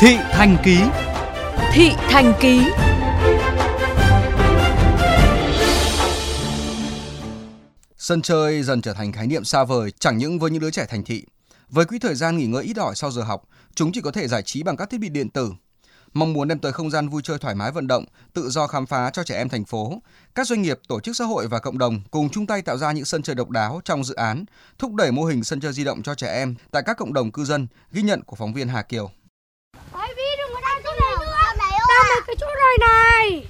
Thị Thành Ký Thị Thành Ký Sân chơi dần trở thành khái niệm xa vời chẳng những với những đứa trẻ thành thị. Với quỹ thời gian nghỉ ngơi ít ỏi sau giờ học, chúng chỉ có thể giải trí bằng các thiết bị điện tử. Mong muốn đem tới không gian vui chơi thoải mái vận động, tự do khám phá cho trẻ em thành phố, các doanh nghiệp, tổ chức xã hội và cộng đồng cùng chung tay tạo ra những sân chơi độc đáo trong dự án, thúc đẩy mô hình sân chơi di động cho trẻ em tại các cộng đồng cư dân, ghi nhận của phóng viên Hà Kiều. Cái chỗ này này.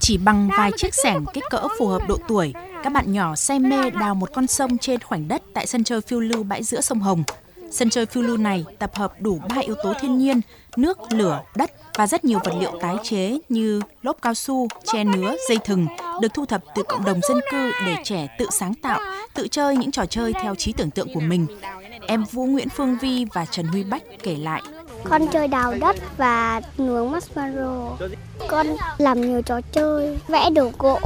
Chỉ bằng vài chiếc xẻng kích cỡ phù hợp độ tuổi, các bạn nhỏ say mê đào một con sông trên khoảnh đất tại sân chơi phiêu lưu bãi giữa sông Hồng. Sân chơi phiêu lưu này tập hợp đủ ba yếu tố thiên nhiên, nước, lửa, đất và rất nhiều vật liệu tái chế như lốp cao su, che nứa, dây thừng được thu thập từ cộng đồng dân cư để trẻ tự sáng tạo, tự chơi những trò chơi theo trí tưởng tượng của mình. Em Vũ Nguyễn Phương Vi và Trần Huy Bách kể lại. Con chơi đào đất và nướng marshmallow. Con làm nhiều trò chơi, vẽ đồ gỗ.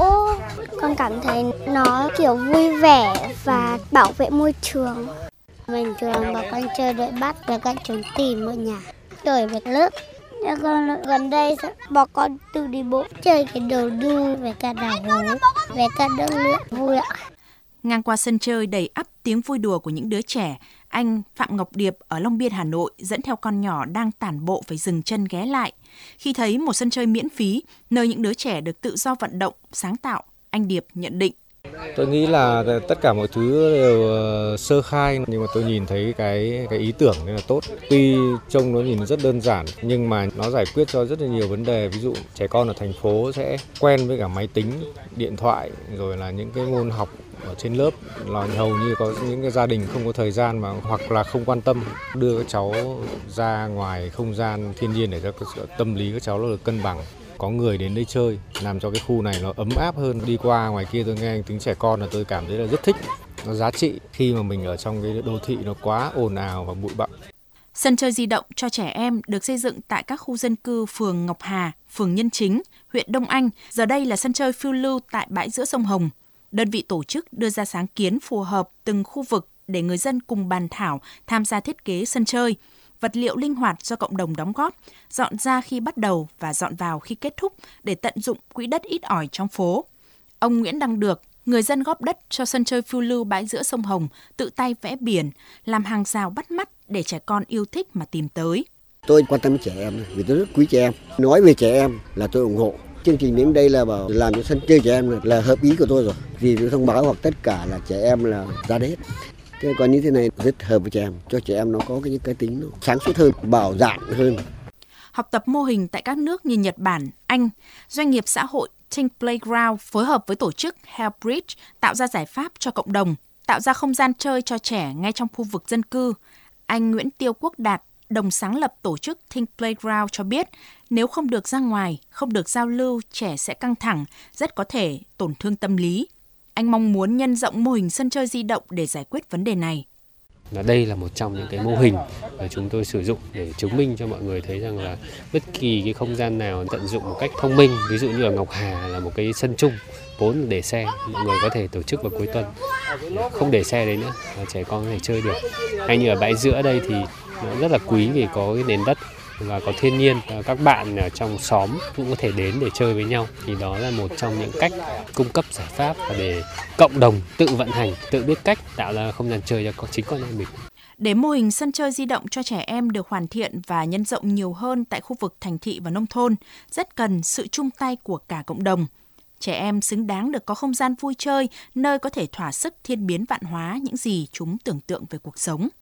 Con cảm thấy nó kiểu vui vẻ và bảo vệ môi trường. Mình thường và con chơi đợi bắt và các trốn tìm ở nhà, đổi về lớp. Nhưng con gần đây bỏ con tự đi bộ chơi cái đồ đu về cả đảo hố, về cả đất nước vui ạ. Ngang qua sân chơi đầy ắp tiếng vui đùa của những đứa trẻ, anh Phạm Ngọc Điệp ở Long Biên, Hà Nội dẫn theo con nhỏ đang tản bộ phải dừng chân ghé lại. Khi thấy một sân chơi miễn phí, nơi những đứa trẻ được tự do vận động, sáng tạo, anh Điệp nhận định. Tôi nghĩ là tất cả mọi thứ đều ờ, sơ khai nhưng mà tôi nhìn thấy cái cái ý tưởng nên là tốt. Tuy trông nó nhìn rất đơn giản nhưng mà nó giải quyết cho rất là nhiều vấn đề. Ví dụ trẻ con ở thành phố sẽ quen với cả máy tính, điện thoại rồi là những cái môn học ở trên lớp là hầu như có những cái gia đình không có thời gian mà hoặc là không quan tâm đưa các cháu ra ngoài không gian thiên nhiên để cho tâm lý các cháu nó được cân bằng có người đến đây chơi làm cho cái khu này nó ấm áp hơn đi qua ngoài kia tôi nghe tiếng trẻ con là tôi cảm thấy là rất thích nó giá trị khi mà mình ở trong cái đô thị nó quá ồn ào và bụi bặm Sân chơi di động cho trẻ em được xây dựng tại các khu dân cư phường Ngọc Hà, phường Nhân Chính, huyện Đông Anh. Giờ đây là sân chơi phiêu lưu tại bãi giữa sông Hồng. Đơn vị tổ chức đưa ra sáng kiến phù hợp từng khu vực để người dân cùng bàn thảo tham gia thiết kế sân chơi vật liệu linh hoạt do cộng đồng đóng góp, dọn ra khi bắt đầu và dọn vào khi kết thúc để tận dụng quỹ đất ít ỏi trong phố. Ông Nguyễn Đăng Được, người dân góp đất cho sân chơi phiêu lưu bãi giữa sông Hồng, tự tay vẽ biển, làm hàng rào bắt mắt để trẻ con yêu thích mà tìm tới. Tôi quan tâm trẻ em vì tôi rất quý trẻ em. Nói về trẻ em là tôi ủng hộ. Chương trình đến đây là bảo làm cho sân chơi trẻ em là hợp ý của tôi rồi. Vì tôi thông báo hoặc tất cả là trẻ em là ra đấy. Thế còn như thế này rất hợp với trẻ em, cho trẻ em nó có cái cái tính nó sáng suốt hơn, bảo dạn hơn. Học tập mô hình tại các nước như Nhật Bản, Anh, doanh nghiệp xã hội Think Playground phối hợp với tổ chức Helpbridge tạo ra giải pháp cho cộng đồng, tạo ra không gian chơi cho trẻ ngay trong khu vực dân cư. Anh Nguyễn Tiêu Quốc Đạt, đồng sáng lập tổ chức Think Playground cho biết, nếu không được ra ngoài, không được giao lưu, trẻ sẽ căng thẳng, rất có thể tổn thương tâm lý. Anh mong muốn nhân rộng mô hình sân chơi di động để giải quyết vấn đề này. Là đây là một trong những cái mô hình mà chúng tôi sử dụng để chứng minh cho mọi người thấy rằng là bất kỳ cái không gian nào tận dụng một cách thông minh, ví dụ như ở Ngọc Hà là một cái sân chung vốn để xe, mọi người có thể tổ chức vào cuối tuần, không để xe đấy nữa, trẻ con có thể chơi được. Hay như ở bãi giữa đây thì nó rất là quý vì có cái nền đất và có thiên nhiên à, các bạn ở trong xóm cũng có thể đến để chơi với nhau thì đó là một trong những cách cung cấp giải pháp và để cộng đồng tự vận hành tự biết cách tạo ra không gian chơi cho chính con em mình để mô hình sân chơi di động cho trẻ em được hoàn thiện và nhân rộng nhiều hơn tại khu vực thành thị và nông thôn, rất cần sự chung tay của cả cộng đồng. Trẻ em xứng đáng được có không gian vui chơi, nơi có thể thỏa sức thiên biến vạn hóa những gì chúng tưởng tượng về cuộc sống.